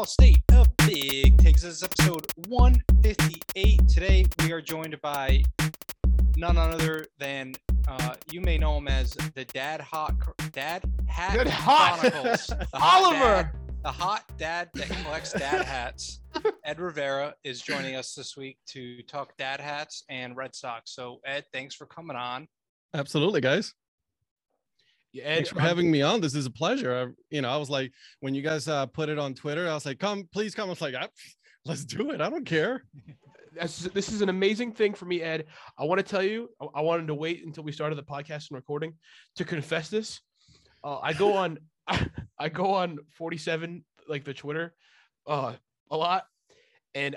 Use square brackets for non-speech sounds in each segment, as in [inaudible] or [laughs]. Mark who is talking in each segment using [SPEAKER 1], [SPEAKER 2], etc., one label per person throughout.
[SPEAKER 1] small state of Big Takes. This is episode 158. Today we are joined by none other than uh, you may know him as the Dad Hot Dad Hat
[SPEAKER 2] Dad Hot.
[SPEAKER 1] Chronicles. The [laughs] hot
[SPEAKER 2] Oliver.
[SPEAKER 1] dad- the hot dad that collects dad hats. [laughs] Ed Rivera is joining us this week to talk dad hats and Red Sox. So Ed, thanks for coming on.
[SPEAKER 3] Absolutely, guys.
[SPEAKER 2] Ed,
[SPEAKER 3] Thanks for having me on. This is a pleasure. I, you know, I was like, when you guys uh, put it on Twitter, I was like, come, please come. I was like, "Ah, [laughs] let's do it. I don't care. [laughs]
[SPEAKER 2] This is, this is an amazing thing for me, Ed. I want to tell you, I, I wanted to wait until we started the podcast and recording to confess this. Uh, I go on, [laughs] I, go on 47, like the Twitter, uh, a lot, and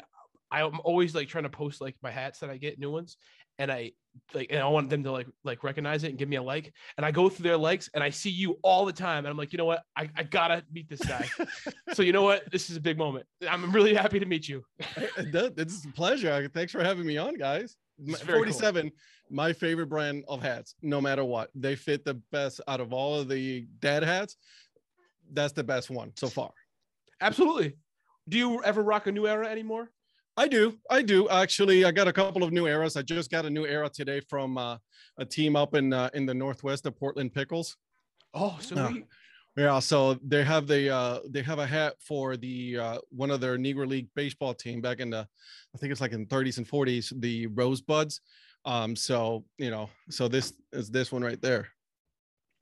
[SPEAKER 2] I'm always like trying to post like my hats that I get, new ones, and I like, and I want them to like like recognize it and give me a like, and I go through their likes and I see you all the time, and I'm like, you know what, I, I gotta meet this guy. [laughs] so you know what, this is a big moment. I'm really happy to meet you.
[SPEAKER 3] It's a pleasure. Thanks for having me on, guys.
[SPEAKER 2] It's very cool.
[SPEAKER 3] 47, my favorite brand of hats, no matter what. They fit the best out of all of the dad hats. That's the best one so far.
[SPEAKER 2] Absolutely. Do you ever rock a new era anymore?
[SPEAKER 3] I do. I do. Actually, I got a couple of new eras. I just got a new era today from uh, a team up in uh, in the Northwest of Portland Pickles.
[SPEAKER 2] Oh, so
[SPEAKER 3] Yeah, so they have the uh they have a hat for the uh one of their Negro League baseball team back in the I think it's like in 30s and 40s, the Rosebuds. Um so, you know, so this is this one right there.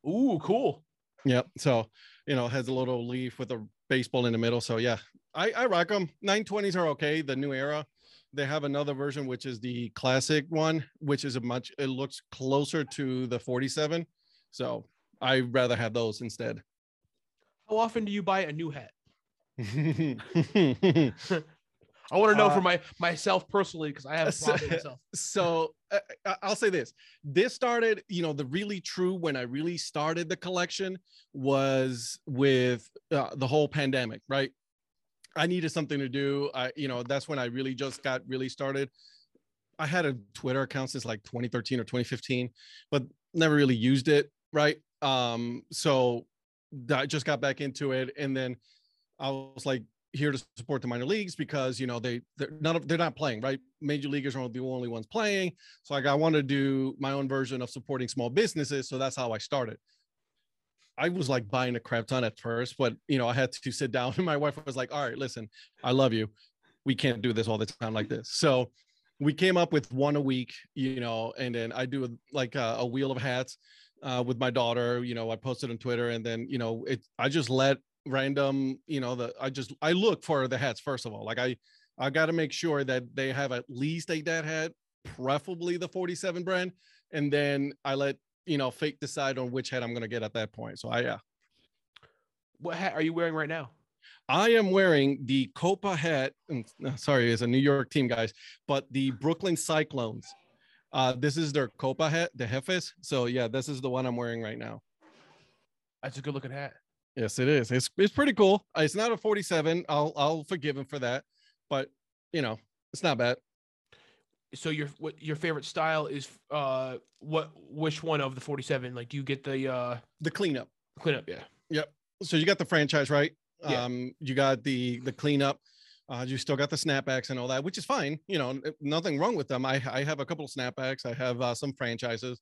[SPEAKER 2] ooh, cool.
[SPEAKER 3] Yep. So, you know, has a little leaf with a baseball in the middle. So, yeah. I I rock them. 920s are okay, the new era. They have another version which is the classic one, which is a much it looks closer to the 47. So, I'd rather have those instead.
[SPEAKER 2] How often do you buy a new hat? [laughs] [laughs] I want to know
[SPEAKER 3] Uh,
[SPEAKER 2] for my myself personally because I have a problem myself. [laughs]
[SPEAKER 3] I- I'll say this. This started, you know, the really true when I really started the collection was with uh, the whole pandemic, right? I needed something to do. I, you know, that's when I really just got really started. I had a Twitter account since like 2013 or 2015, but never really used it, right? Um, so I just got back into it, and then I was like here to support the minor leagues because you know they they're of they're not playing right. Major leaguers are the only ones playing, so like I want to do my own version of supporting small businesses. So that's how I started. I was like buying a crap ton at first, but you know I had to sit down, [laughs] and my wife was like, "All right, listen, I love you. We can't do this all the time like this." So we came up with one a week, you know, and then I do like a, a wheel of hats uh, with my daughter. You know, I posted on Twitter, and then you know, it. I just let random, you know, the I just I look for the hats first of all. Like I, I got to make sure that they have at least a dad hat, preferably the 47 brand, and then I let you know fake decide on which hat I'm gonna get at that point. So I, yeah,
[SPEAKER 2] What hat are you wearing right now?
[SPEAKER 3] I am wearing the Copa hat. and, uh, sorry, it's a New York team, guys, but the Brooklyn Cyclones. Uh, this is their Copa hat, the Jefes. So yeah, this is the one I'm wearing right now.
[SPEAKER 2] That's a good looking hat.
[SPEAKER 3] Yes, it is. It's it's pretty cool. Uh, It's not a 47. I'll I'll forgive him for that, but you know, it's not bad.
[SPEAKER 2] So your what your favorite style is uh what which one of the 47? Like do you get the uh
[SPEAKER 3] The cleanup.
[SPEAKER 2] cleanup? Yeah. Yep.
[SPEAKER 3] So you got the franchise, right?
[SPEAKER 2] Yeah.
[SPEAKER 3] Um, you got the the cleanup. Uh, you still got the snapbacks and all that, which is fine. You know, nothing wrong with them. I I have a couple of snapbacks. I have uh, some franchises,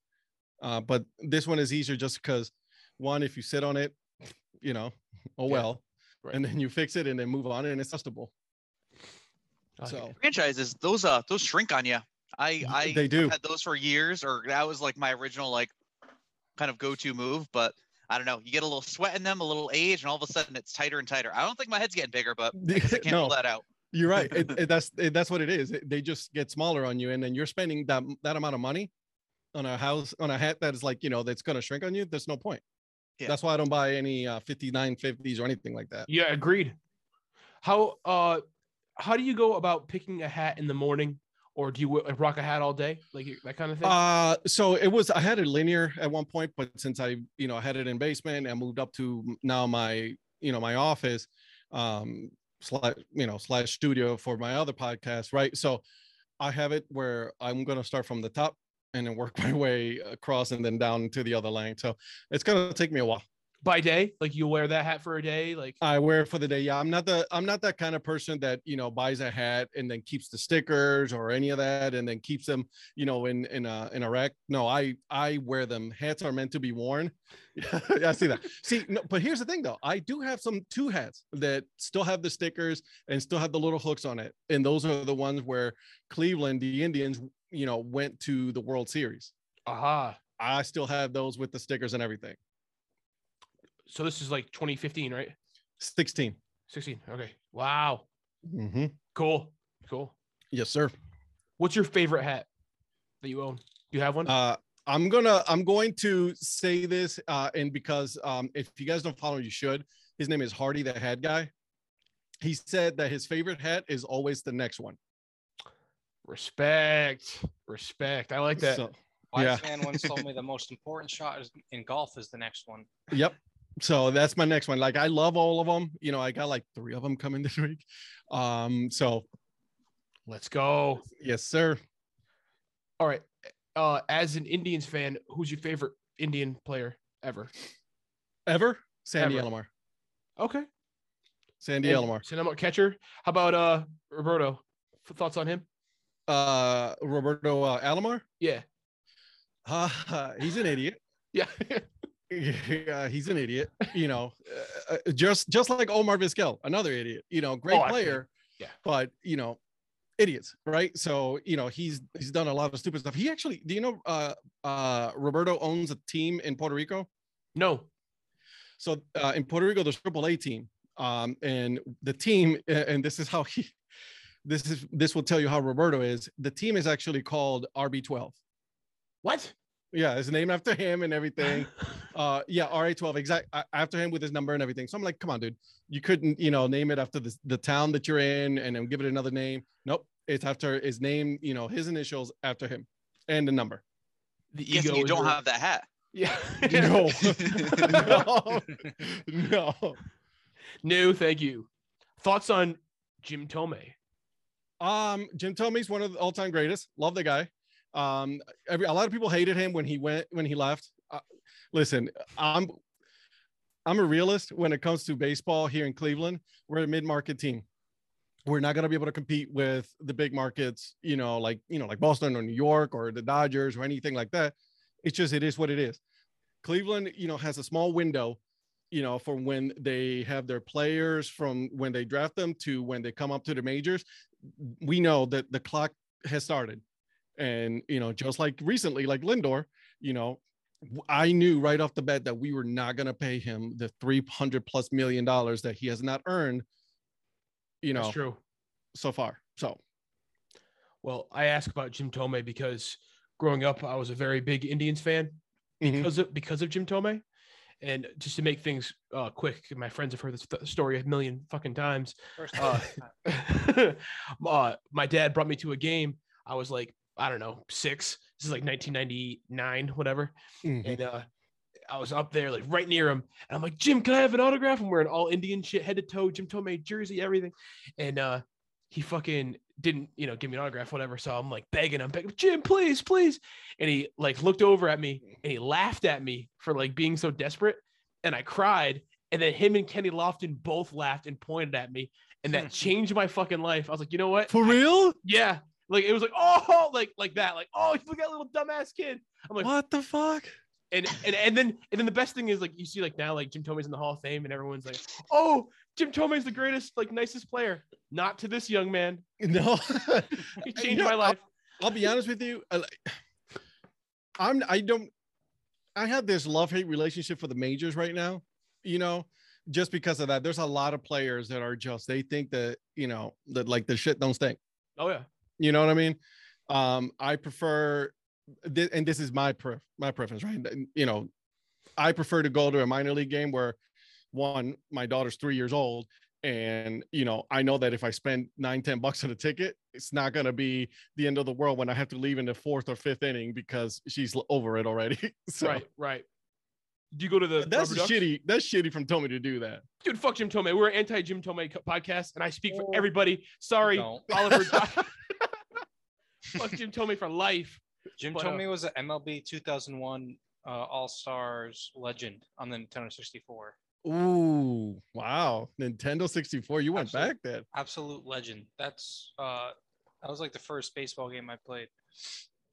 [SPEAKER 3] uh, but this one is easier just because one, if you sit on it, you know, oh
[SPEAKER 2] Yeah,
[SPEAKER 3] well,
[SPEAKER 2] right.
[SPEAKER 3] and then you fix it and then move on, and it's adjustable.
[SPEAKER 2] I
[SPEAKER 3] So
[SPEAKER 4] franchises those uh those shrink on you I
[SPEAKER 3] they
[SPEAKER 4] I've
[SPEAKER 3] do.
[SPEAKER 4] had those for years or that was like my original like kind of go-to move but i don't know you get a little sweat in them a little age and all of a sudden it's tighter and tighter i don't think my head's getting bigger but [laughs] i guess i can't
[SPEAKER 3] No.
[SPEAKER 4] rule that out
[SPEAKER 3] You're right. It, [laughs] it- that's it, that's what it is. They just get smaller on you, and then you're spending that that amount of money on a house on a hat that is like you know that's gonna shrink on you. There's no point.
[SPEAKER 4] Yeah.
[SPEAKER 3] That's why I don't buy any uh, 59 50s or anything like that.
[SPEAKER 2] Yeah, agreed. How uh how do you go about picking a hat in the morning or do you rock a hat all day? Like that kind of thing?
[SPEAKER 3] Uh, so it was I had it linear at one point, but since I you know I had it in basement, and moved up to now my you know my office, um, slash you know slash studio for my other podcast, right? So I have it where I'm gonna start from the top and then work [laughs] my way across and then down to the other lane. So it's gonna take me a while.
[SPEAKER 2] by day? Like you wear that hat for a day? Like
[SPEAKER 3] I wear it for the day. Yeah, I'm not the I'm not that kind of person that you know buys a hat and then keeps the stickers or any of that and then keeps them you know in in a in a rack. No, I I wear them. Hats are meant to be worn. [laughs] Yeah, I see that. See, no, but here's the thing though. I do have some two hats that still have the stickers and still have the little hooks on it, and those are the ones where Cleveland, the Indians, you know, went to the World Series.
[SPEAKER 2] aha.
[SPEAKER 3] I still have those with the stickers and everything.
[SPEAKER 2] So this is like 2015, right?
[SPEAKER 3] 16.
[SPEAKER 2] 16. Okay. Wow.
[SPEAKER 3] Mm-hmm.
[SPEAKER 2] Cool. Cool.
[SPEAKER 3] Yes, sir.
[SPEAKER 2] What's your favorite hat that you own? Do You have one?
[SPEAKER 3] Uh, I'm gonna I'm going to say this, uh, and because um, if you guys don't follow, you should. His name is Hardy, the hat guy. He said that his favorite hat is always the next one.
[SPEAKER 2] Respect. Respect. I like that.
[SPEAKER 3] So,
[SPEAKER 1] Wise
[SPEAKER 3] Yeah.
[SPEAKER 1] man once told me the [laughs] most important shot is, in golf is the next one.
[SPEAKER 3] yep. So that's my next one. Like I love all of them. You know, I got like three of them coming [laughs] this week. Um, so
[SPEAKER 2] Let's go.
[SPEAKER 3] yes, sir.
[SPEAKER 2] All right. Uh, as an Indians fan, who's your favorite Indian player ever?
[SPEAKER 3] Ever Sandy
[SPEAKER 2] Ever.
[SPEAKER 3] Alomar.
[SPEAKER 2] Okay.
[SPEAKER 3] Sandy
[SPEAKER 2] And
[SPEAKER 3] Alomar.
[SPEAKER 2] Send him a catcher. How about uh Roberto? F- Thoughts on him?
[SPEAKER 3] Uh, Roberto uh, Alomar.
[SPEAKER 2] Yeah.
[SPEAKER 3] Uh, he's an idiot. [laughs]
[SPEAKER 2] Yeah. [laughs]
[SPEAKER 3] yeah, he's an idiot. You know, uh, uh, just just like Omar Vizquel, another idiot. You know, great
[SPEAKER 2] Oh,
[SPEAKER 3] player.
[SPEAKER 2] yeah.
[SPEAKER 3] But you know, idiots, right? So you know, he's he's done a lot of stupid stuff. He actually, do you know, uh, uh, Roberto owns a team in Puerto Rico.
[SPEAKER 2] no.
[SPEAKER 3] So uh, in Puerto Rico, there's triple A team, um, and the team, and this is how he, this is this will tell you how Roberto is. The team is actually called RB12.
[SPEAKER 2] What?
[SPEAKER 3] Yeah, it's named after him and everything. [laughs] uh yeah ra12 exact after him with his number and everything so i'm like come on dude you couldn't you know name it after the, the town that you're in and then give it another name nope it's after his name you know his initials after him and the number
[SPEAKER 2] the
[SPEAKER 4] Guessing
[SPEAKER 2] ego.
[SPEAKER 4] you don't
[SPEAKER 2] real.
[SPEAKER 4] have that hat.
[SPEAKER 2] Yeah. [laughs]
[SPEAKER 3] no [laughs] no no
[SPEAKER 2] no, thank you. Thoughts on Jim Thome?
[SPEAKER 3] Um jim Thome's one of the all-time greatest. Love the guy. Um every a lot of people hated him when he went when he left. Uh, listen i'm i'm a realist when it comes to baseball here in cleveland. We're a mid-market team. We're not going to be able to compete with the big markets you know like you know like boston or new york or the dodgers or anything like that. It's just it is what it is. Cleveland you know has a small window you know from when they have their players from when they draft them to when they come up to the majors we know that the clock has started and you know just like recently like lindor you know I knew right off the bat that we were not going to pay him the 300 plus million dollars that he has not earned you know
[SPEAKER 2] That's true.
[SPEAKER 3] so far so
[SPEAKER 2] Well, I ask about Jim Thome because growing up, I was a very big Indians fan
[SPEAKER 3] Mhm.
[SPEAKER 2] because of because of Jim Thome. And just to make things uh, quick, my friends have heard this th- story a million fucking times.
[SPEAKER 1] First
[SPEAKER 2] Uh,
[SPEAKER 1] time. [laughs]
[SPEAKER 2] uh, my dad brought me to a game. I was like, I don't know, six. This is like 1999, whatever.
[SPEAKER 3] Mhm.
[SPEAKER 2] And uh, I was up there, like right near him. And I'm like, Jim, can I have an autograph? I'm wearing all Indian shit, head to toe, Jim Thome jersey, everything. And uh, he fucking didn't, you know, give me an autograph, whatever. So I'm like begging I'm begging, Jim, please, please. And he like looked over at me and he laughed at me for like being so desperate. And I cried. And then him and Kenny Lofton both laughed and pointed at me. And that [laughs] changed my fucking life. I was like, you know what?
[SPEAKER 3] for real
[SPEAKER 2] Yeah. Like it was like, oh, like like that. Like, oh, look at that little dumbass kid. I'm like,
[SPEAKER 3] what the fuck
[SPEAKER 2] and and and then and then the best thing is like you see like now like Jim Thome's in the Hall of Fame and everyone's like, oh, Jim Thome's the greatest, like nicest player. Not to this young man.
[SPEAKER 3] no [laughs]
[SPEAKER 2] He
[SPEAKER 3] You
[SPEAKER 2] changed
[SPEAKER 3] know,
[SPEAKER 2] my life.
[SPEAKER 3] I'll be honest with you. I, I'm. I don't I have this love-hate relationship for the majors right now, you know, just because of that. There's a lot of players that are just they think that, you know, that like the shit don't stink.
[SPEAKER 2] Oh yeah.
[SPEAKER 3] You know what I mean? Um, I prefer thi- and this is my pref my preference, right? You know, I prefer to go to a minor league game where one, my daughter's three years old, and you know, I know that if I spend nine, ten bucks on a ticket, it's not gonna be the end of the world when I have to leave in the fourth or fifth inning because she's over it already. [laughs] so
[SPEAKER 2] Right, right. Do you go to the
[SPEAKER 3] that's
[SPEAKER 2] Rubber Ducks?
[SPEAKER 3] shitty. That's shitty from Tommy to do that.
[SPEAKER 2] Dude, fuck Jim Thome. We're anti Jim Thome co- podcast, and I speak for everybody. Sorry,
[SPEAKER 1] Don't. [laughs]
[SPEAKER 2] Oliver. [laughs] fuck Jim Thome for life.
[SPEAKER 1] Jim
[SPEAKER 2] But, uh,
[SPEAKER 1] Thome was an MLB 2001 uh, All Stars Legend on the Nintendo 64.
[SPEAKER 3] Ooh, wow. Nintendo 64. You went
[SPEAKER 1] Absolute-
[SPEAKER 3] back then.
[SPEAKER 1] Absolute legend. That's uh, that was like the first baseball game I played.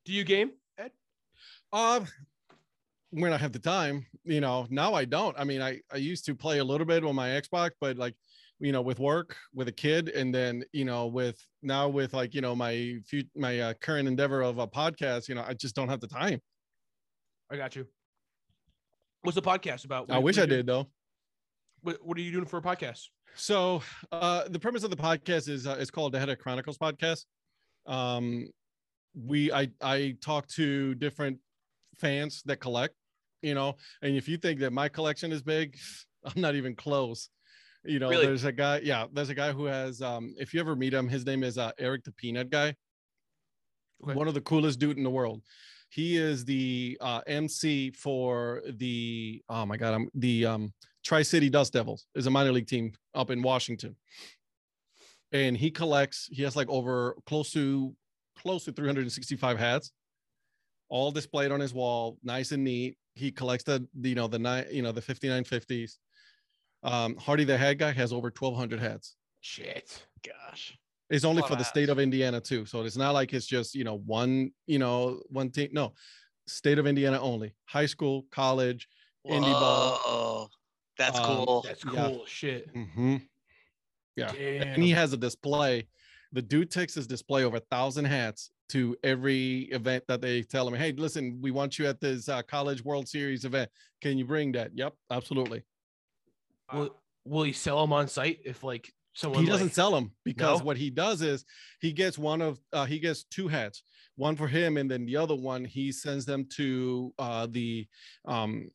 [SPEAKER 2] Do you game? Ed?
[SPEAKER 3] Um, when I have the time, you know, now I don't. I mean, I, I used to play a little bit on my Xbox, but like, you know, with work, with a kid, and then, you know, with now with like, you know, my few, my uh, current endeavor of a podcast, you know, I just don't have the time.
[SPEAKER 2] I got you. What's the podcast about?
[SPEAKER 3] I wish I did though.
[SPEAKER 2] What, what are you doing for a podcast?
[SPEAKER 3] So uh, the premise of the podcast is uh, it's called the Head of Chronicles podcast. Um, we I I talk to different fans that collect, you know, and if you think that my collection is big, [laughs] I'm not even close. You know,
[SPEAKER 2] Really?
[SPEAKER 3] there's a guy, yeah, there's a guy who has um, if you ever meet him, his name is uh, Eric the Peanut Guy.
[SPEAKER 2] Okay.
[SPEAKER 3] One of the coolest dude in the world. He is the uh, MC for the oh my god, I'm the um Tri City Dust Devils is a minor league team up in Washington. And he collects, he has like over close to close to 365 hats, all displayed on his wall, nice and neat. He collects the, the, you know, the nine, you know, the 5950s. Um, Hardy the head guy has over 1200 hats.
[SPEAKER 2] Shit.
[SPEAKER 4] Gosh.
[SPEAKER 3] It's only for
[SPEAKER 1] of
[SPEAKER 3] the state of Indiana too. So it's not like it's just, you know, one, you know, one team. No, state of Indiana only. High school, college. Indie ball.
[SPEAKER 4] Whoa, That's
[SPEAKER 3] Um,
[SPEAKER 4] cool.
[SPEAKER 2] That's
[SPEAKER 3] Yeah.
[SPEAKER 2] cool shit.
[SPEAKER 3] Mhm. Yeah.
[SPEAKER 2] Damn.
[SPEAKER 3] and he has a display. The dude takes his display over a thousand hats to every event that they tell him, "Hey, listen, we want you at this uh, college World Series event. Can you bring that?" Yep, absolutely.
[SPEAKER 2] will, will he sell them on site if like someone
[SPEAKER 3] he doesn't
[SPEAKER 2] like,
[SPEAKER 3] sell them because
[SPEAKER 2] No?
[SPEAKER 3] what he does is he gets one of uh, he gets two hats, one for him, and then the other one he sends them to uh, the um,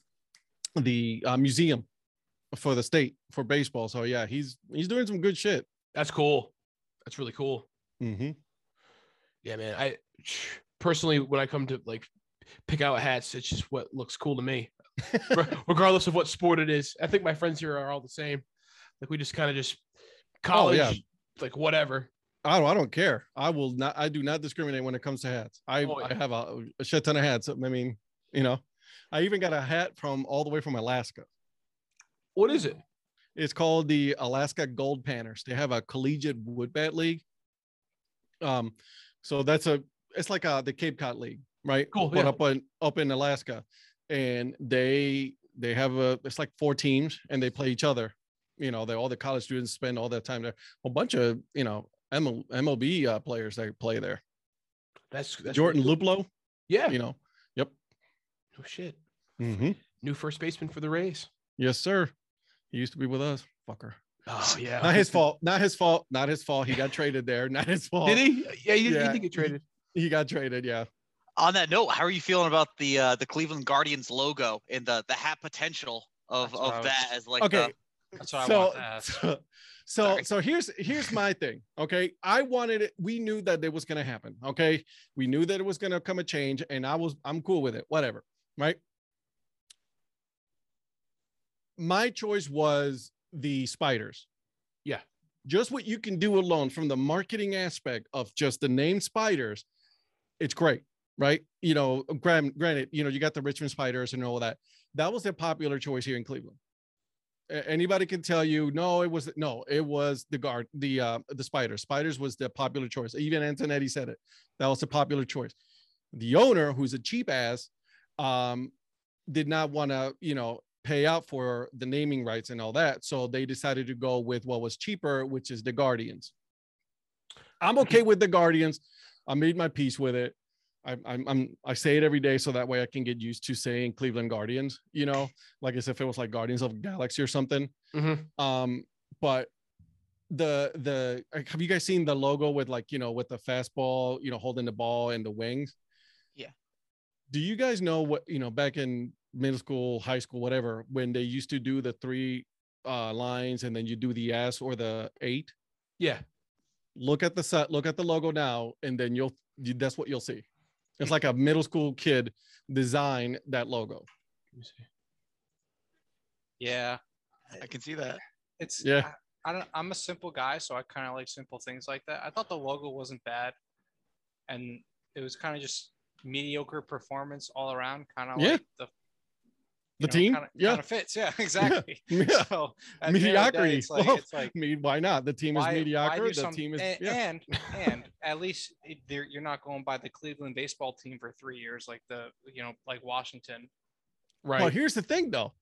[SPEAKER 3] the uh, museum for the state for baseball. So yeah, he's he's doing some good shit.
[SPEAKER 2] That's cool. That's really cool.
[SPEAKER 3] Mm-hmm.
[SPEAKER 2] Yeah, man. I [sighs] personally, when I come to like pick out hats, it's just what looks cool to me, [laughs] regardless of what sport it is. I think my friends here are all the same. Like we just kind of just college,
[SPEAKER 3] yeah.
[SPEAKER 2] like whatever.
[SPEAKER 3] I don't, I don't care. I will not. I do not discriminate when it comes to hats. I,
[SPEAKER 2] Oh, yeah.
[SPEAKER 3] I have a, a shit ton of hats. I mean, you know, I even got a hat from all the way from Alaska.
[SPEAKER 2] What is it?
[SPEAKER 3] It's called the Alaska Gold Panners. They have a collegiate wood bat league. Um, so that's a it's like a the Cape Cod League, right?
[SPEAKER 2] Cool,
[SPEAKER 3] But
[SPEAKER 2] yeah.
[SPEAKER 3] up in up in Alaska, and they they have a it's like four teams and they play each other. You know, they all the college students spend all their time there. A bunch of you know ML, MLB uh, players that play there.
[SPEAKER 2] That's, that's
[SPEAKER 3] Jordan
[SPEAKER 2] really cool.
[SPEAKER 3] Luplow,
[SPEAKER 2] Yeah.
[SPEAKER 3] you know. Yep.
[SPEAKER 2] Oh shit.
[SPEAKER 3] Mhm.
[SPEAKER 2] New first baseman for the Rays.
[SPEAKER 3] Yes, sir. He used to be with us. Fucker.
[SPEAKER 2] Oh yeah.
[SPEAKER 3] Not his fault. Not his fault. Not his fault. He got [laughs] traded there. Not his fault.
[SPEAKER 2] Did he? Yeah, he,
[SPEAKER 3] Yeah.
[SPEAKER 2] he did get traded.
[SPEAKER 3] He got traded. Yeah.
[SPEAKER 4] On that note, how are you feeling about the uh, the Cleveland Guardians logo and the the hat potential of
[SPEAKER 1] That's what I
[SPEAKER 4] of
[SPEAKER 1] was-
[SPEAKER 4] that as like
[SPEAKER 3] okay.
[SPEAKER 1] That's what I
[SPEAKER 3] so,
[SPEAKER 1] want to ask. [laughs]
[SPEAKER 3] so, so,
[SPEAKER 4] Sorry.
[SPEAKER 3] so here's here's my thing. Okay, I wanted it. We knew that it was gonna happen. Okay, we knew that it was gonna come a change, and I was I'm cool with it. Whatever. Right. My choice was the spiders.
[SPEAKER 2] Yeah.
[SPEAKER 3] Just what you can do alone from the marketing aspect of just the name spiders, it's great, right? You know, gran- granted, you know, you got the Richmond spiders and all that. That was a popular choice here in Cleveland anybody can tell you no it was no it was the guard the uh the spiders spiders was the popular choice even antonetti said it that was a popular choice the owner who's a cheap ass um did not want to you know pay out for the naming rights and all that so they decided to go with what was cheaper which is the guardians i'm okay with the guardians i made my peace with it I, I'm, I'm I say it every day so that way I can get used to saying Cleveland Guardians, you know, like as if it was like Guardians of Galaxy or something.
[SPEAKER 2] Mhm.
[SPEAKER 3] Um, but the the have you guys seen the logo with like you know with the fastball, you know, holding the ball and the wings?
[SPEAKER 4] Yeah.
[SPEAKER 3] Do you guys know what you know back in middle school, high school, whatever, when they used to do the three uh lines and then you do the S or the eight?
[SPEAKER 2] Yeah.
[SPEAKER 3] look at the set, look at the logo now, and then you'll you, that's what you'll see. It's like a middle school kid design that logo.
[SPEAKER 2] Let me see.
[SPEAKER 1] Yeah,
[SPEAKER 4] I can see that.
[SPEAKER 1] it's
[SPEAKER 3] Yeah.
[SPEAKER 1] I, I don't. I'm a simple guy, so I kind of like simple things like that. I thought the logo wasn't bad, and it was kind of just mediocre performance all around. Kind of
[SPEAKER 3] Yeah.
[SPEAKER 1] like the you
[SPEAKER 3] The team?
[SPEAKER 1] kind of,
[SPEAKER 3] Yeah.
[SPEAKER 1] kind of fits. Yeah, [laughs] exactly. [laughs]
[SPEAKER 3] Yeah.
[SPEAKER 1] So at the end of the day,
[SPEAKER 3] Mediocrity.
[SPEAKER 1] It's like,
[SPEAKER 3] Well,
[SPEAKER 1] it's like
[SPEAKER 3] I mean, why not? The team is
[SPEAKER 1] why, why
[SPEAKER 3] mediocre.
[SPEAKER 1] do
[SPEAKER 3] The
[SPEAKER 1] some,
[SPEAKER 3] team is
[SPEAKER 1] and,
[SPEAKER 3] yeah.
[SPEAKER 1] and [laughs] and at least they're, you're not going by the Cleveland baseball team for three years like the you know like Washington.
[SPEAKER 2] Right.
[SPEAKER 3] Well, here's the thing, though.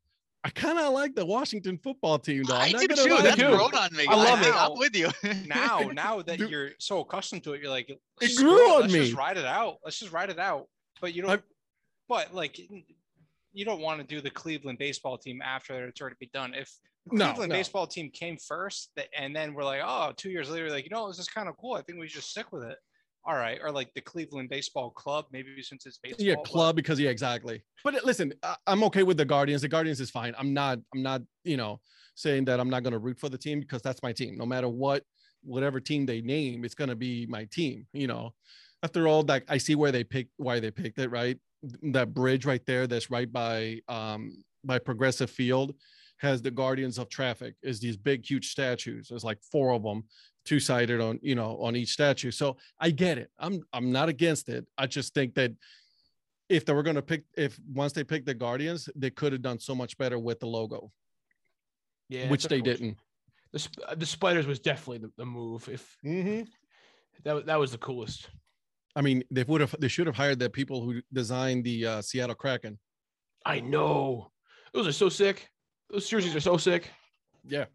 [SPEAKER 3] I kind of like the Washington football team, though.
[SPEAKER 4] I
[SPEAKER 3] I'm not
[SPEAKER 4] do
[SPEAKER 3] gonna
[SPEAKER 4] too.
[SPEAKER 3] lie
[SPEAKER 4] That's
[SPEAKER 2] too.
[SPEAKER 3] you.
[SPEAKER 4] grown on me.
[SPEAKER 2] I love
[SPEAKER 4] I,
[SPEAKER 1] it.
[SPEAKER 4] I'm with you.
[SPEAKER 1] Now now that
[SPEAKER 3] Dude.
[SPEAKER 1] you're so accustomed to it, you're like
[SPEAKER 3] It
[SPEAKER 1] "Screw
[SPEAKER 3] grew on
[SPEAKER 1] Let's
[SPEAKER 3] me."
[SPEAKER 1] just ride it out. Let's just ride it out. But you don't.
[SPEAKER 3] I-
[SPEAKER 1] but like you don't want to do the Cleveland baseball team after it's already been done. If the
[SPEAKER 3] No,
[SPEAKER 1] Cleveland
[SPEAKER 3] no.
[SPEAKER 1] baseball team came first, and then we're like, oh, two years later, like you know, this is kind of cool. I think we should stick with it. All right, or like the Cleveland baseball club, maybe since it's baseball.
[SPEAKER 3] yeah
[SPEAKER 1] but-
[SPEAKER 3] club because yeah exactly but uh, listen I, i'm okay with the guardians the guardians is fine i'm not i'm not you know saying that i'm not going to root for the team because that's my team no matter what whatever team they name it's going to be my team you know after all like i see where they picked why they picked it right that bridge right there that's right by um by progressive field has the guardians of traffic is these big huge statues there's like four of them two sided on you know on each statue so i get it i'm i'm not against it i just think that if they were going to pick if once they picked the guardians they could have done so much better with the logo
[SPEAKER 2] yeah.
[SPEAKER 3] which they
[SPEAKER 2] unfortunate.
[SPEAKER 3] didn't
[SPEAKER 2] The, uh, the spiders was definitely the, the move. If that that was the coolest.
[SPEAKER 3] I mean they would have they should have hired the people who designed the uh, seattle kraken
[SPEAKER 2] I know. Those are so sick. Those jerseys are so sick.
[SPEAKER 3] yeah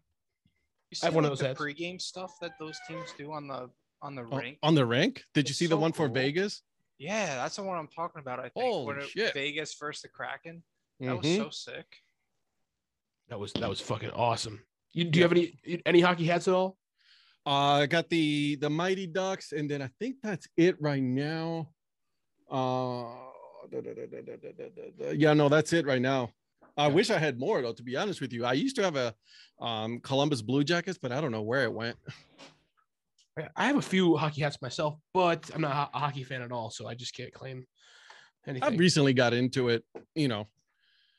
[SPEAKER 1] You
[SPEAKER 2] I have
[SPEAKER 1] see,
[SPEAKER 2] one of those
[SPEAKER 1] the
[SPEAKER 2] hats.
[SPEAKER 1] pregame stuff that those teams do on the on the
[SPEAKER 3] O-
[SPEAKER 1] rink.
[SPEAKER 3] on the rink? did you
[SPEAKER 1] It's
[SPEAKER 3] see the
[SPEAKER 1] so
[SPEAKER 3] one for
[SPEAKER 1] cool.
[SPEAKER 3] vegas
[SPEAKER 1] Yeah, that's the one I'm talking about. I think
[SPEAKER 3] Holy
[SPEAKER 1] when
[SPEAKER 3] shit.
[SPEAKER 1] Vegas versus the Kraken. That was
[SPEAKER 3] Mhm.
[SPEAKER 1] so sick.
[SPEAKER 2] That was that was fucking awesome. You, do you have any any hockey hats at all?
[SPEAKER 3] Uh, I got the the Mighty Ducks, and then I think that's it right now. Uh, da, da, da, yeah, no, that's it right now. I yeah. wish I had more though. To be honest with you, I used to have a um, Columbus Blue Jackets, but I don't know where it went.
[SPEAKER 2] I have a few hockey hats myself, but I'm not a hockey fan at all, so I just can't claim anything.
[SPEAKER 3] I recently got into it, you know,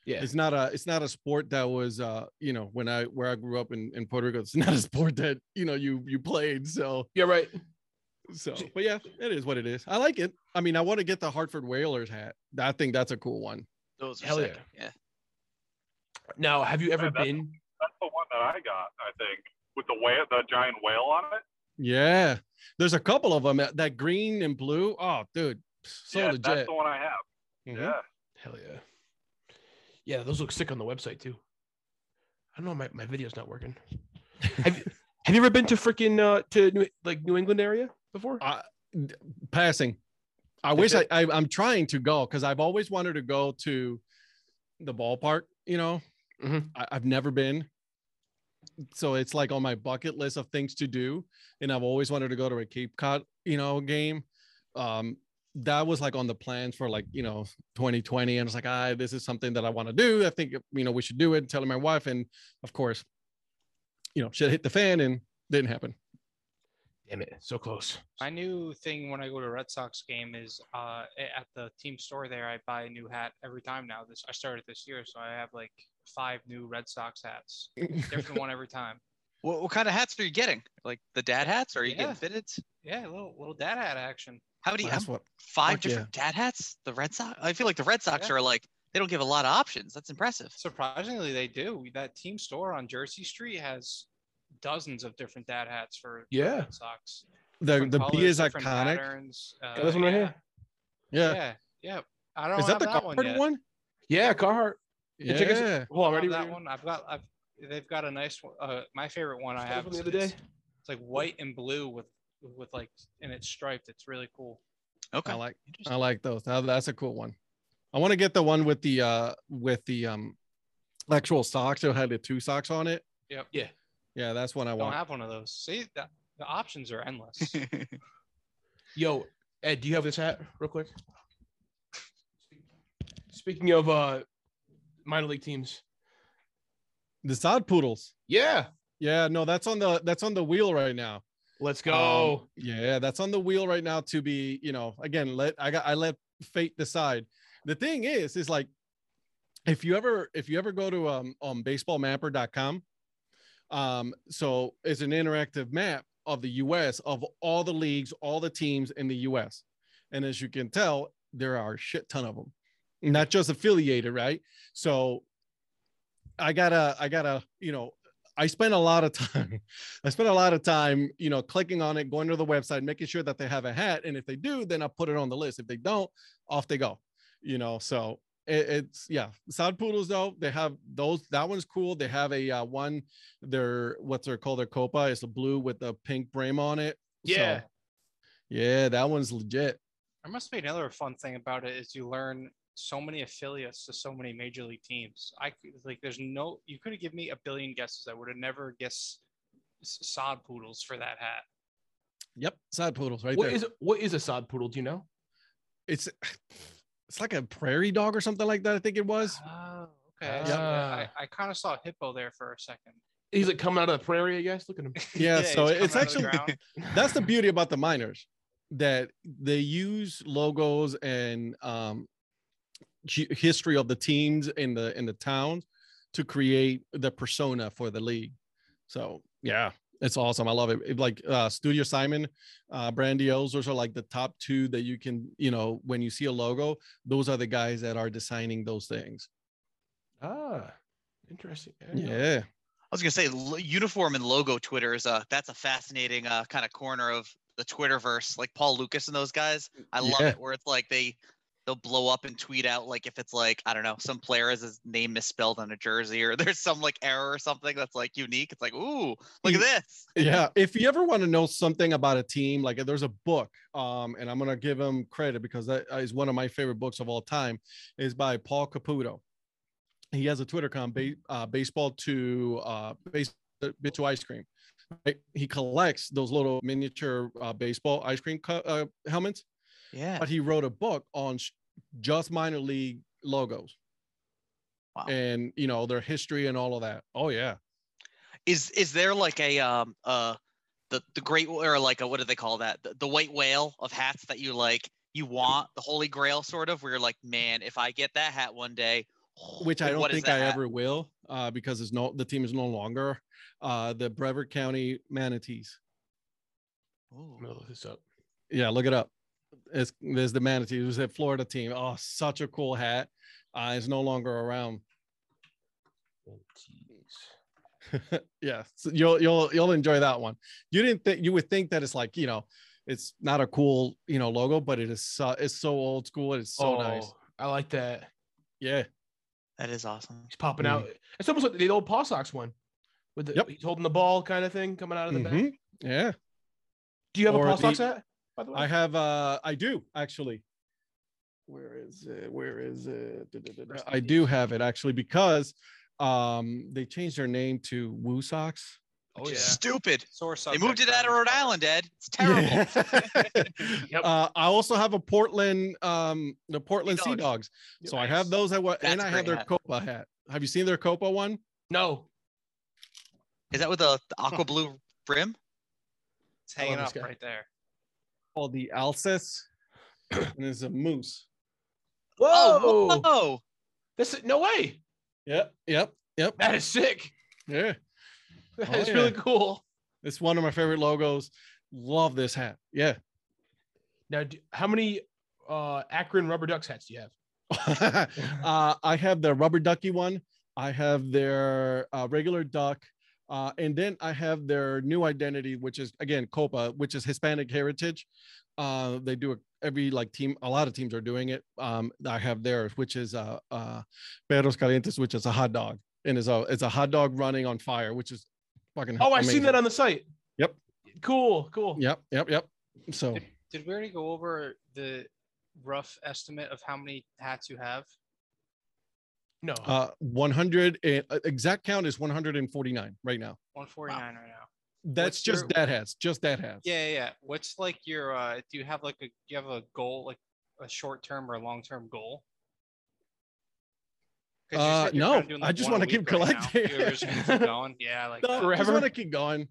[SPEAKER 2] yeah,
[SPEAKER 3] it's not a it's not a sport that was uh you know when I where I grew up in in Puerto Rico. It's not a [laughs] sport that you know you you played. So
[SPEAKER 2] yeah, right.
[SPEAKER 3] so, but yeah, it is what it is. I like it. I mean, I want to get the Hartford Whalers hat. I think that's a cool one.
[SPEAKER 4] Those are
[SPEAKER 2] Hell
[SPEAKER 4] sick.
[SPEAKER 2] yeah.
[SPEAKER 4] yeah.
[SPEAKER 2] Now, have you ever
[SPEAKER 5] Yeah, that's-
[SPEAKER 2] been?
[SPEAKER 5] That's the one that I got, I think, with the whale, the giant whale on it.
[SPEAKER 3] Yeah, there's a couple of them that, that green and blue. Oh, dude, so
[SPEAKER 5] yeah,
[SPEAKER 3] legit.
[SPEAKER 5] that's the one I have.
[SPEAKER 3] Mhm.
[SPEAKER 5] Yeah.
[SPEAKER 2] Hell yeah. Yeah, those look sick on the website too. I don't know, my, my video's not working. [laughs] have, you, have you ever been to freaking uh, to New, like New England area before?
[SPEAKER 3] Uh, passing. I
[SPEAKER 2] That's
[SPEAKER 3] wish I,
[SPEAKER 2] it?
[SPEAKER 3] I I'm trying to go because I've always wanted to go to the ballpark. You know,
[SPEAKER 2] Mhm.
[SPEAKER 3] I, I've never been, so it's like on my bucket list of things to do, and I've always wanted to go to a Cape Cod, you know, game. Um, that was like on the plans for like you know 2020, and it's like, ah, this is something that I want to do. I think you know we should do it. Telling my wife, and of course, you know, shit hit the fan and didn't happen.
[SPEAKER 2] Damn it, so close.
[SPEAKER 1] My new thing when I go to a Red Sox game is uh, at the team store there. I buy a new hat every time now. This I started this year, so I have like five new Red Sox hats, different one every time. [laughs]
[SPEAKER 4] What, what kind of hats are you getting? Like the dad hats? Or are you
[SPEAKER 1] Yeah.
[SPEAKER 4] getting fitted?
[SPEAKER 1] Yeah, little little dad hat action.
[SPEAKER 4] How many?
[SPEAKER 3] That's what
[SPEAKER 4] five
[SPEAKER 3] fuck yeah.
[SPEAKER 4] different dad hats? The Red Sox? I feel like the Red Sox
[SPEAKER 1] Yeah.
[SPEAKER 4] are like they don't give a lot of options. That's impressive.
[SPEAKER 1] Surprisingly, they do. That team store on Jersey Street has dozens of different dad hats for for
[SPEAKER 2] Yeah.
[SPEAKER 1] Red Sox.
[SPEAKER 3] the
[SPEAKER 1] Different
[SPEAKER 3] the B is iconic.
[SPEAKER 1] patterns, Uh,
[SPEAKER 2] Got this one right
[SPEAKER 1] yeah,
[SPEAKER 2] here.
[SPEAKER 3] Yeah.
[SPEAKER 1] Yeah, yeah. I don't
[SPEAKER 3] Is that the
[SPEAKER 1] that one
[SPEAKER 3] card
[SPEAKER 1] yet.
[SPEAKER 3] one?
[SPEAKER 2] Yeah, Carhartt.
[SPEAKER 3] Yeah.
[SPEAKER 2] check us- Hold on,
[SPEAKER 1] I
[SPEAKER 2] ready?
[SPEAKER 1] have that one. I've got. I've. They've got a nice one. Uh, my favorite one I have
[SPEAKER 2] one the other day.
[SPEAKER 1] It's, it's like white and blue with with like and it's striped. It's really cool.
[SPEAKER 4] Okay.
[SPEAKER 3] I like I like those. That's a cool one. I want to get the one with the uh with the um actual socks. It had the two socks on it.
[SPEAKER 1] Yep.
[SPEAKER 2] Yeah.
[SPEAKER 3] Yeah, that's one I
[SPEAKER 1] Don't
[SPEAKER 3] want.
[SPEAKER 1] have one of those. See, that, the options are endless. [laughs]
[SPEAKER 2] Yo, Ed, do you have this hat real quick? Speaking of uh minor league teams.
[SPEAKER 3] The sod poodles.
[SPEAKER 2] Yeah.
[SPEAKER 3] Yeah, no, that's on the that's on the wheel right now.
[SPEAKER 2] Let's
[SPEAKER 3] Um,
[SPEAKER 2] go.
[SPEAKER 3] yeah, that's on the wheel right now to be, you know, again, let I got I let fate decide. The thing is, is like if you ever if you ever go to um on baseballmapper.com, um, so it's an interactive map of the US of all the leagues, all the teams in the US. And as you can tell, there are a shit ton of them, not just affiliated, right? So I gotta, I gotta, you know, I spend a lot of time. [laughs] I spend a lot of time, you know, clicking on it, going to the website, making sure that they have a hat, and if they do, then I put it on the list. If they don't, off they go. You know, so it, it's yeah. Sod poodles though, they have those. That one's cool. They have a uh, one. They're what's they're called their copa. It's a blue with a pink brim on it. So,
[SPEAKER 2] Yeah.
[SPEAKER 3] yeah, that one's legit.
[SPEAKER 1] There must be another fun thing about it is you learn so many affiliates to so many major league teams. I c- like there's no you could have given me a billion guesses. I would have never guessed s- sod poodles for that hat.
[SPEAKER 3] Yep, sod poodles right
[SPEAKER 2] What
[SPEAKER 3] there.
[SPEAKER 2] is what is a sod poodle? Do you know?
[SPEAKER 3] it's it's like a prairie dog or something like that. I think it was.
[SPEAKER 1] Oh, okay. so, yeah,
[SPEAKER 2] Ah.
[SPEAKER 1] I, I kind of saw a hippo there for a second.
[SPEAKER 2] He's like coming out of the prairie, I guess. Look at him. [laughs]
[SPEAKER 3] Yeah, so it's
[SPEAKER 1] coming out of the
[SPEAKER 3] actually- [laughs] That's the beauty about the miners that they use logos and um hi- history of the teams in the in the towns to create the persona for the league. So yeah, it's awesome. I love it. It- Like uh Studio Simon, uh Brandiose, those are like the top two that you can, you know, when you see a logo, those are the guys that are designing those things.
[SPEAKER 2] Ah, interesting. I.
[SPEAKER 3] Yeah.
[SPEAKER 4] I was gonna say uniform and logo Twitter is a that's a fascinating uh, kind of corner of the Twitterverse. Like Paul Lukas and those guys, I love
[SPEAKER 3] Yeah.
[SPEAKER 4] it. Where it's like they they'll blow up and tweet out like if it's like I don't know some player has his name misspelled on a jersey or [laughs] there's some like error or something that's like unique. It's like ooh look at this.
[SPEAKER 3] yeah if you ever want to know something about a team like there's a book um and i'm gonna give him credit because that is one of my favorite books of all time is by paul caputo he has a twitter account uh, baseball to uh base bit to ice cream right? he collects those little miniature uh, baseball ice cream cu- uh, helmets
[SPEAKER 4] Yeah.
[SPEAKER 3] but he wrote a book on just minor league logos
[SPEAKER 4] Wow.
[SPEAKER 3] and you know their history and all of that oh yeah
[SPEAKER 4] Is is there like a um uh the the great or like a what do they call that the, the white whale of hats that you like you want the holy grail sort of where you're like man if I get that hat one day
[SPEAKER 3] which I don't think I
[SPEAKER 4] hat?"
[SPEAKER 3] ever will, uh, because it's no the team is no longer uh, the Brevard County Manatees.
[SPEAKER 4] Oh,
[SPEAKER 2] I'm gonna look this up.
[SPEAKER 3] Yeah, look it up. It's there's the manatee It was a Florida team. Oh, such a cool hat. Uh, it's no longer around. [laughs] yeah, so you'll you'll you'll enjoy that one. You didn't think you would think that it's like you know, it's not a cool you know logo, but it is so, it's so old school. It's so nice.
[SPEAKER 2] Oh, I like that.
[SPEAKER 3] Yeah,
[SPEAKER 4] that is awesome
[SPEAKER 2] He's popping out. It's almost like the old Paw Sox one, with the
[SPEAKER 3] Yep.
[SPEAKER 2] he's holding the ball kind of thing coming out of the back.
[SPEAKER 3] Mhm. yeah.
[SPEAKER 2] Do you have a
[SPEAKER 3] Or
[SPEAKER 2] Paw Sox
[SPEAKER 3] the-
[SPEAKER 2] hat? By the way,
[SPEAKER 3] I have uh I do actually. Where is it? Where is it? I do have it actually because um they changed their name to Woo Sox.
[SPEAKER 2] oh
[SPEAKER 4] Which
[SPEAKER 2] yeah.
[SPEAKER 4] stupid
[SPEAKER 1] Sore
[SPEAKER 4] they moved it
[SPEAKER 1] subject
[SPEAKER 4] out of Rhode Island Ed it's terrible
[SPEAKER 2] Yep. [laughs] [laughs]
[SPEAKER 3] uh, I also have a Portland um the Portland Sea
[SPEAKER 4] Dogs.
[SPEAKER 3] Dogs. So I have those I wa- and I have their
[SPEAKER 4] hat.
[SPEAKER 3] Copa hat. Have you seen their Copa one?
[SPEAKER 2] No.
[SPEAKER 4] is that with the, the [laughs] aqua blue brim
[SPEAKER 1] It's hanging up right there.
[SPEAKER 3] Called the Alces. and it's a moose.
[SPEAKER 2] Whoa!
[SPEAKER 4] oh whoa
[SPEAKER 2] This no way.
[SPEAKER 3] Yep, yep, yep.
[SPEAKER 2] That is sick.
[SPEAKER 3] Yeah.
[SPEAKER 2] That
[SPEAKER 3] Oh,
[SPEAKER 2] is really cool.
[SPEAKER 3] It's one of my favorite logos. Love this hat. Yeah.
[SPEAKER 2] Now, do, how many uh Akron Rubber Ducks hats do you have? [laughs]
[SPEAKER 3] uh, I have the rubber ducky one. I have their uh, regular duck. Uh, and then I have their new identity, which is again Copa, which is Hispanic heritage. Uh, they do it every like team. A lot of teams are doing it. Um, I have theirs, which is uh, uh, Perros Calientes, which is a hot dog, and it's a it's a hot dog running on fire, which is fucking.
[SPEAKER 2] Oh, I've seen that on the site.
[SPEAKER 3] Yep.
[SPEAKER 2] Cool. Cool.
[SPEAKER 3] Yep, yep, yep. So
[SPEAKER 1] Did, did we already go over the rough estimate of how many hats you have?
[SPEAKER 2] No.
[SPEAKER 3] uh, 100 and, uh, exact count is 149 right now.
[SPEAKER 1] 149 right now.
[SPEAKER 3] That's
[SPEAKER 1] What's
[SPEAKER 3] just
[SPEAKER 1] your-
[SPEAKER 3] dad hats, just dad hats.
[SPEAKER 1] Yeah, yeah, yeah. What's like your uh do you have like a do you have a goal like a short term or a long term goal?
[SPEAKER 3] Uh, no,
[SPEAKER 1] kinda doing,
[SPEAKER 3] I just wanna keep
[SPEAKER 1] week right
[SPEAKER 3] collecting.
[SPEAKER 1] Just keep [laughs] going. Yeah, like
[SPEAKER 3] No, I just want to keep going.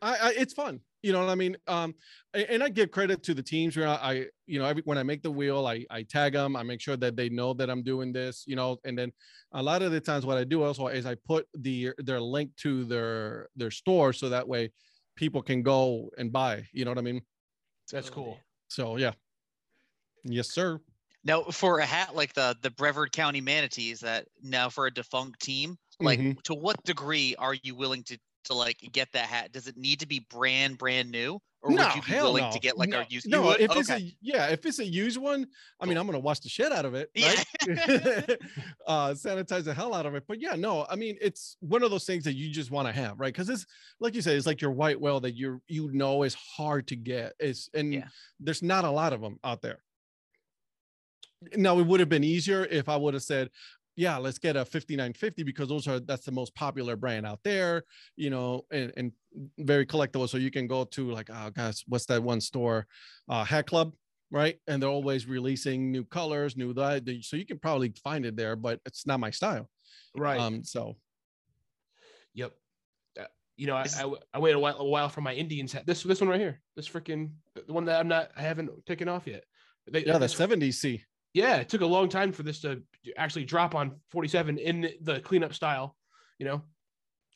[SPEAKER 3] I, I it's fun. You know what I mean? Um, and I give credit to the teams where I, I you know, every, when I make the wheel, I, I tag them. I make sure that they know that I'm doing this, you know, and then a lot of the times what I do also is I put the, their link to their, their store. So that way people can go and buy, you know what I mean?
[SPEAKER 2] That's cool.
[SPEAKER 3] So yeah. Yes, sir.
[SPEAKER 4] Now, for a hat like the the Brevard County Manatees, that now for a defunct team, Like,
[SPEAKER 3] Mhm.
[SPEAKER 4] to what degree are you willing to to like get that hat? Does it need to be brand brand new, or
[SPEAKER 3] no,
[SPEAKER 4] would you be willing
[SPEAKER 3] no.
[SPEAKER 4] to get like
[SPEAKER 3] no,
[SPEAKER 4] a used?
[SPEAKER 3] No,
[SPEAKER 4] would?
[SPEAKER 3] if it's a yeah, if it's a used one, I mean, I'm gonna wash the shit out of it, right? [laughs] [laughs] uh, sanitize the hell out of it. But yeah, no, I mean, it's one of those things that you just want to have, right? Because it's like you said, it's like your white whale that you you know is hard to get. It's and
[SPEAKER 4] Yeah.
[SPEAKER 3] there's not a lot of them out there. Now it would have been easier if I would have said, yeah, let's get a 5950 because those are that's the most popular brand out there, you know, and, and very collectible. So you can go to like, oh gosh, what's that one store? Uh Hat Club, right? And they're always releasing new colors, new that. So you can probably find it there, but it's not my style.
[SPEAKER 2] Right.
[SPEAKER 3] Um, so
[SPEAKER 2] Yep. Uh, You know, I,
[SPEAKER 4] I,
[SPEAKER 2] I, w- I waited a while, a while for my Indians hat. This this one right here. This freaking the one that I'm not I haven't taken off yet. They,
[SPEAKER 3] yeah, the
[SPEAKER 2] this-
[SPEAKER 3] 70s C.
[SPEAKER 2] yeah, it took a long time for this to actually drop on 47 in the cleanup style. You know,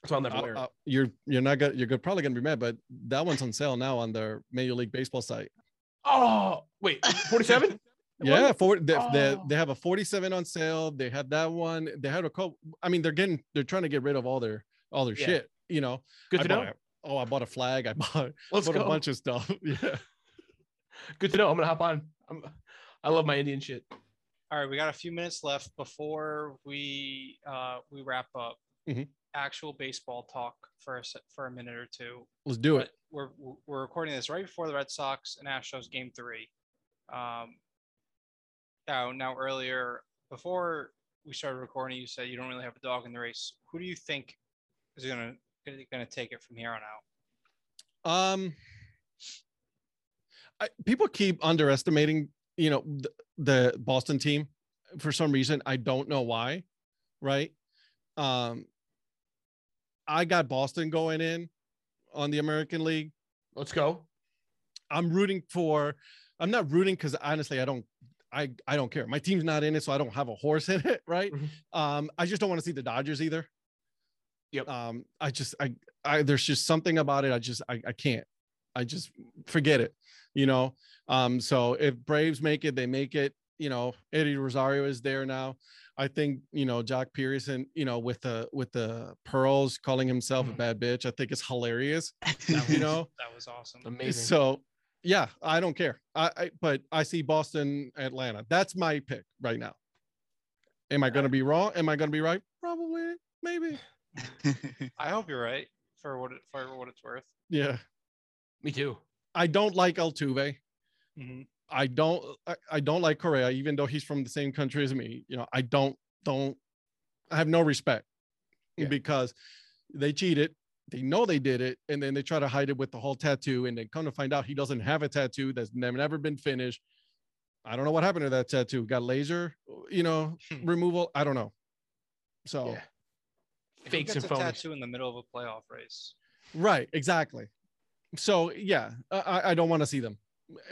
[SPEAKER 2] so I'll never
[SPEAKER 3] Uh,
[SPEAKER 2] wear
[SPEAKER 3] uh, you're you're not gonna you're probably gonna be mad, but that one's on sale now on their Major League Baseball site.
[SPEAKER 2] oh wait, 47? [laughs]
[SPEAKER 3] Yeah, for they, they,
[SPEAKER 2] Oh.
[SPEAKER 3] they have a 47 on sale. They had that one. They had a couple. I mean, they're getting they're trying to get rid of all their all their
[SPEAKER 2] Yeah.
[SPEAKER 3] shit. You know,
[SPEAKER 2] Good
[SPEAKER 3] I
[SPEAKER 2] to know.
[SPEAKER 3] a- oh, I bought a flag. I bought,
[SPEAKER 2] Let's
[SPEAKER 3] bought
[SPEAKER 2] go.
[SPEAKER 3] a bunch of stuff. [laughs] Yeah.
[SPEAKER 2] Good to know. I'm gonna hop on. I'm, I love my Indian shit.
[SPEAKER 1] All right, we got a few minutes left before we uh, we wrap up.
[SPEAKER 3] Mhm.
[SPEAKER 1] Actual baseball talk for a for a minute or two.
[SPEAKER 3] Let's do it.
[SPEAKER 1] We're we're recording this right before the Red Sox and Astros game three. Um, now now earlier before we started recording, you said you don't really have a dog in the race. Who do you think is gonna gonna, gonna take it from here on out?
[SPEAKER 3] Um, I, people keep underestimating, you know, the, the Boston team for some reason. I don't know why, right? Um, I got Boston going in on the American League.
[SPEAKER 2] Let's go.
[SPEAKER 3] I'm rooting for. I'm not rooting because honestly, I don't. I I don't care. My team's not in it, so I don't have a horse [laughs] in it, right?
[SPEAKER 2] Mhm.
[SPEAKER 3] Um, I just don't want to see the Dodgers either.
[SPEAKER 2] Yep.
[SPEAKER 3] Um, I just I I there's just something about it. I just I I can't. I just forget it. You know. Um, so if Braves make it, they make it. You know, Eddie Rosario is there now. I think you know Joc Pederson. You know, with the with the pearls calling himself a
[SPEAKER 2] Mhm.
[SPEAKER 3] bad bitch. I think it's hilarious. [laughs]
[SPEAKER 1] That
[SPEAKER 3] You know.
[SPEAKER 1] that was awesome.
[SPEAKER 2] Amazing.
[SPEAKER 3] So yeah, I don't care. I, I but I see Boston, Atlanta. That's my pick right now. Am I going to be wrong? Am I going to be right? Probably, maybe. [laughs]
[SPEAKER 1] I hope you're right for what it, for what it's worth.
[SPEAKER 3] Yeah.
[SPEAKER 2] Me too.
[SPEAKER 3] I don't like Altuve.
[SPEAKER 1] Mhm.
[SPEAKER 3] I don't. I, I don't like Correa, even though he's from the same country as me. You know, I don't. Don't. I have no respect
[SPEAKER 2] Yeah.
[SPEAKER 3] because they cheated. They know they did it, and then they try to hide it with the whole tattoo, and then come to find out he doesn't have a tattoo that's never, never been finished. I don't know what happened to that tattoo. Got laser, you know,
[SPEAKER 1] Hmm.
[SPEAKER 3] removal. I don't know. So
[SPEAKER 2] Yeah. Fakes and
[SPEAKER 1] gets a tattoo in the middle of a playoff race.
[SPEAKER 3] right, exactly. So yeah, I, I- don't want to see them.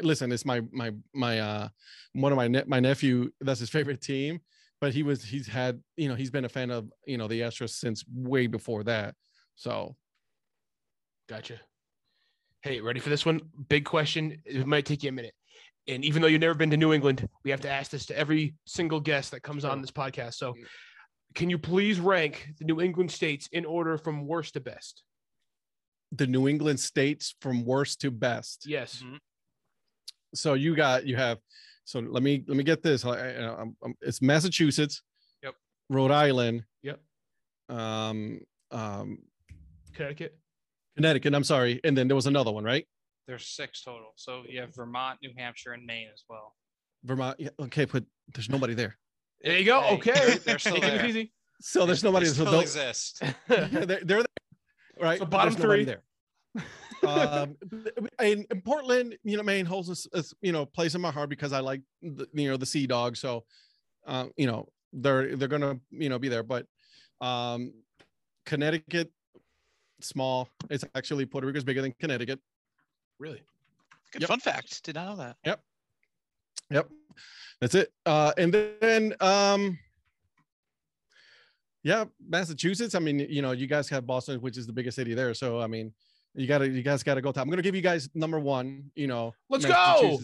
[SPEAKER 3] Listen, it's my my my uh one of my ne- my nephew. That's his favorite team, but he was he's had you know he's been a fan of you know the Astros since way before that. So
[SPEAKER 2] Gotcha. Hey, ready for this one? Big question. It might take you a minute. And even though you've never been to New England, we have to ask this to every single guest that comes on this podcast. So, can you please rank the New England states in order from worst to best?
[SPEAKER 3] The New England states from worst to best.
[SPEAKER 2] Yes.
[SPEAKER 1] Mhm.
[SPEAKER 3] so you got you have so let me let me get this I, I, I'm- I'm- it's massachusetts
[SPEAKER 1] Yep.
[SPEAKER 3] rhode island
[SPEAKER 2] Yep.
[SPEAKER 3] um um
[SPEAKER 2] Connecticut.
[SPEAKER 3] connecticut i'm sorry and then there was another one right
[SPEAKER 1] There's six total. So you have Vermont, New Hampshire, and Maine as well.
[SPEAKER 3] vermont yeah, okay but there's nobody there
[SPEAKER 2] There you go.
[SPEAKER 1] Hey,
[SPEAKER 2] okay.
[SPEAKER 1] they're still [laughs]
[SPEAKER 2] Taking it
[SPEAKER 1] there.
[SPEAKER 2] easy.
[SPEAKER 3] so there's nobody so
[SPEAKER 1] still
[SPEAKER 3] they'll-
[SPEAKER 1] exist. [laughs]
[SPEAKER 3] they're, they're there right
[SPEAKER 2] So bottom three.
[SPEAKER 3] there um in, in portland you know maine holds a, this, you know place in my heart because i like the, you know the sea dog so um you know they're they're gonna you know be there but um connecticut small it's actually puerto rico's bigger than connecticut
[SPEAKER 2] Really?
[SPEAKER 4] Good
[SPEAKER 3] Yep.
[SPEAKER 4] fun fact. Did not know that.
[SPEAKER 3] Yep, yep that's it uh and then um yeah massachusetts i mean you know you guys have boston which is the biggest city there so i mean you gotta you guys gotta go to i'm gonna give you guys number one you know
[SPEAKER 2] Let's go!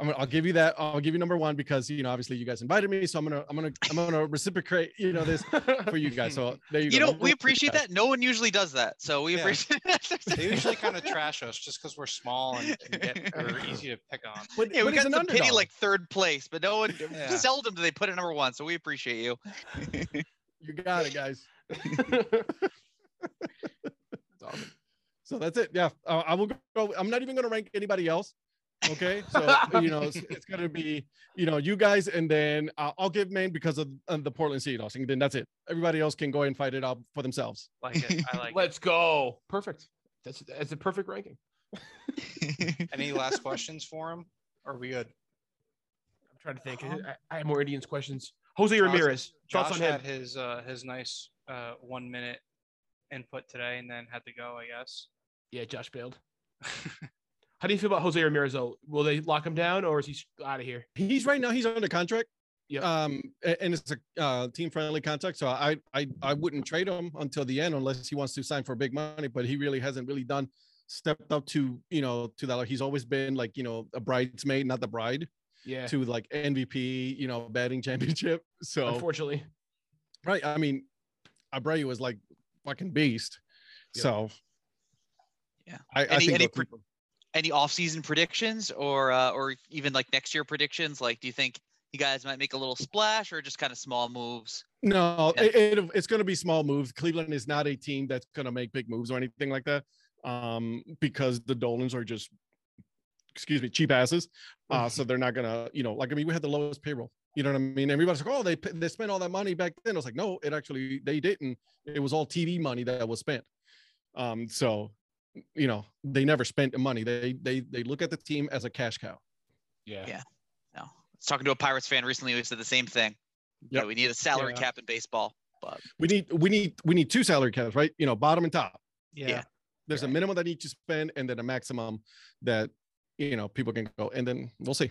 [SPEAKER 3] I'm gonna, I'll give you that. I'll give you number one because you know obviously you guys invited me, so I'm gonna I'm gonna I'm gonna reciprocate you know this for you guys. So [laughs] there you, go.
[SPEAKER 4] You
[SPEAKER 3] go.
[SPEAKER 4] know, we appreciate that. No one usually does that, so we
[SPEAKER 1] Yeah.
[SPEAKER 4] appreciate [laughs] that.
[SPEAKER 1] They usually kind of trash us just because we're small and, and get, are [laughs] easy to pick on.
[SPEAKER 3] But,
[SPEAKER 4] Yeah, we
[SPEAKER 3] but he's
[SPEAKER 4] got
[SPEAKER 3] an
[SPEAKER 4] some pity like third place, but no one
[SPEAKER 1] Yeah.
[SPEAKER 4] seldom do they put it number one. So we appreciate you.
[SPEAKER 3] You got it, guys. [laughs]
[SPEAKER 2] That's awesome.
[SPEAKER 3] So that's it. Yeah, uh, I will go. I'm not even gonna rank anybody else. Okay, [laughs] so you know it's, it's gonna be you know you guys, and then uh, I'll give Maine because of, of the Portland Seahawks, and then that's it. Everybody else can go and fight it out for themselves.
[SPEAKER 1] Like it. I like. [laughs]
[SPEAKER 2] Let's go. Perfect. That's that's a perfect ranking.
[SPEAKER 1] Any last questions for him? Or are we good?
[SPEAKER 2] I'm trying to think.
[SPEAKER 1] Um,
[SPEAKER 2] I, I have more Indians questions. Jose
[SPEAKER 1] Josh-
[SPEAKER 2] Ramirez. Thoughts
[SPEAKER 1] Josh
[SPEAKER 2] on him?
[SPEAKER 1] had his uh, his nice uh, one minute input today and then had to go, I guess.
[SPEAKER 2] Yeah, Josh bailed. How do you feel about Jose Ramirez though? Will they lock him down or is he out of here?
[SPEAKER 3] He's right now. He's under contract.
[SPEAKER 2] Yep.
[SPEAKER 3] Um, and it's a uh, team friendly contract, so I, I I wouldn't trade him until the end unless he wants to sign for big money. But he really hasn't really done stepped up to you know to that. He's always been like you know a bridesmaid, not the bride,
[SPEAKER 2] Yeah.
[SPEAKER 3] to like MVP, you know, batting championship. [laughs] So
[SPEAKER 2] Unfortunately.
[SPEAKER 3] right, I mean, Abreu was like fucking beast.
[SPEAKER 2] Yep.
[SPEAKER 3] So
[SPEAKER 4] Yeah.
[SPEAKER 3] I, I
[SPEAKER 4] Any-
[SPEAKER 3] think
[SPEAKER 4] any pre- Any off-season predictions, or uh, or even like next year predictions? Like, do you think you guys might make a little splash, or just kind of small moves?
[SPEAKER 3] No,
[SPEAKER 4] Yeah.
[SPEAKER 3] it, it- it's going to be small moves. Cleveland is not a team that's going to make big moves or anything like that, um, because the Dolans are just, excuse me, cheap asses. Uh, so they're not going to, you know, like I mean, we had the lowest payroll. You know what I mean? Everybody's like, oh, they they spent all that money back then. I was like, no, it actually they didn't. It was all TV money that was spent. Um, so, you know, they never spent the money. They they they look at the team as a cash cow.
[SPEAKER 2] Yeah.
[SPEAKER 4] Yeah. No, I was talking to a Pirates fan recently who said the same thing. Yeah, we need a salary
[SPEAKER 1] Yeah.
[SPEAKER 4] cap in baseball. But
[SPEAKER 3] We need we need we need two salary caps, right? You know, bottom and top.
[SPEAKER 1] Yeah.
[SPEAKER 3] there's a minimum that you need to spend and then a maximum that you know people can go and then we'll see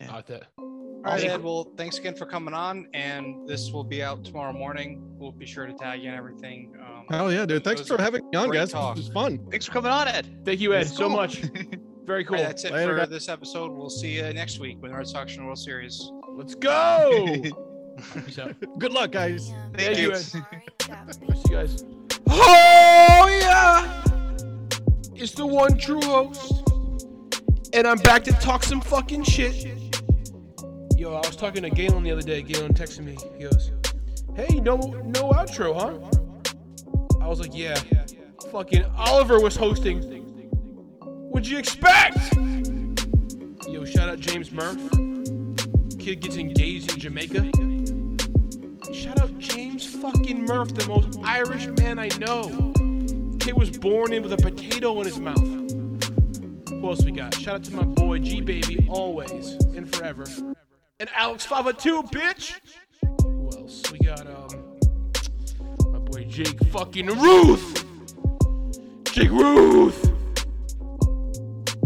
[SPEAKER 2] I like that.
[SPEAKER 1] All right,
[SPEAKER 4] Awesome.
[SPEAKER 1] Ed. Well, thanks again for coming on. And this will be out tomorrow morning. We'll be sure to tag you and everything. Um,
[SPEAKER 3] oh yeah dude thanks for having me on guys
[SPEAKER 1] talk.
[SPEAKER 3] it was fun
[SPEAKER 4] thanks for coming on, Ed.
[SPEAKER 2] Thank you, Ed,
[SPEAKER 3] It's
[SPEAKER 2] so much. [laughs] Very cool.
[SPEAKER 1] right, that's it
[SPEAKER 3] Later,
[SPEAKER 1] for
[SPEAKER 3] guys.
[SPEAKER 1] this episode. We'll see you next week with the Red Sox and World Series.
[SPEAKER 2] Let's go. [laughs] Peace
[SPEAKER 3] good luck guys
[SPEAKER 4] Thank
[SPEAKER 2] Thank you,
[SPEAKER 4] you.
[SPEAKER 2] Ed. See you guys. Oh yeah, it's the one true host, and I'm back to talk some fucking shit. Yo, I was talking to Galen the other day. Galen texted me. He goes, "Hey, no, no outro, huh?" I was like, "Yeah." Fucking Oliver was hosting. What'd you expect? Yo, shout out James Murph. Kid gets engaged in Jamaica. Shout out James fucking Murph, the most Irish man I know. Kid was born in with a potato in his mouth. Who else we got? Shout out to my boy G Baby, always and forever. And Alex Fava too, bitch. Who else? We got um my boy Jake fucking Ruth. Jake Ruth.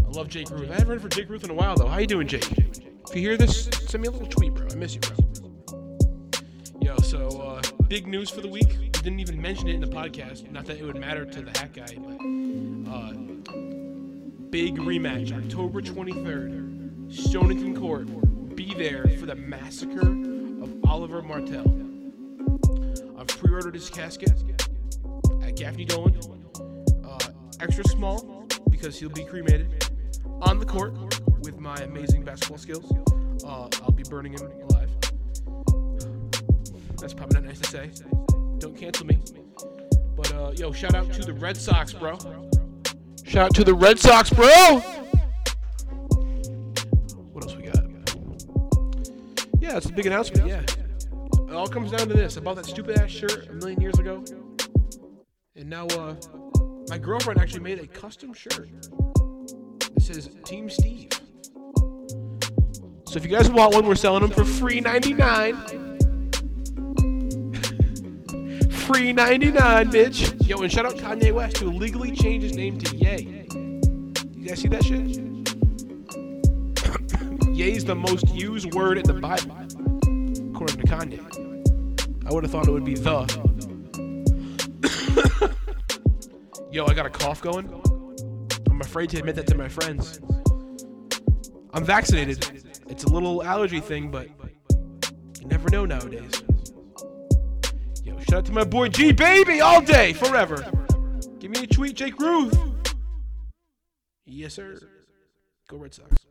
[SPEAKER 2] I love Jake Ruth. I haven't heard from Jake Ruth in a while though. How you doing, Jake? If you hear this, send me a little tweet, bro. I miss you, bro. Yo, so uh, big news for the week. We didn't even mention it in the podcast. Not that it would matter to the hat guy, but uh, big rematch, October 23rd, Stonington Court. Be there for the massacre of Oliver Martell. I've pre-ordered his casket at Gaffney Dolan. Uh, extra small because he'll be cremated on the court with my amazing basketball skills. Uh, I'll be burning him alive. That's probably not nice to say. Don't cancel me. But uh, yo, shout out to the Red Sox, bro. Shout out to the Red Sox, bro. What else we got? Yeah, it's a big announcement. Yeah, it all comes down to this. I bought that stupid ass shirt a million years ago, and now uh, my girlfriend actually made a custom shirt. It says Team Steve. So if you guys want one, we're selling them for free 99. Free 99, bitch. Yo, and shout out Kanye West who legally changed his name to Ye. You guys see that shit? [coughs] Ye's the most used word in the Bible, according to Kanye. I would have thought it would be the. [coughs] Yo, I got a cough going. I'm afraid to admit that to my friends. I'm vaccinated. It's a little allergy thing, but you never know nowadays. Shout out to my boy G Baby all day, forever. Give me a tweet, Jake Ruth. Yes, sir. Go Red Sox.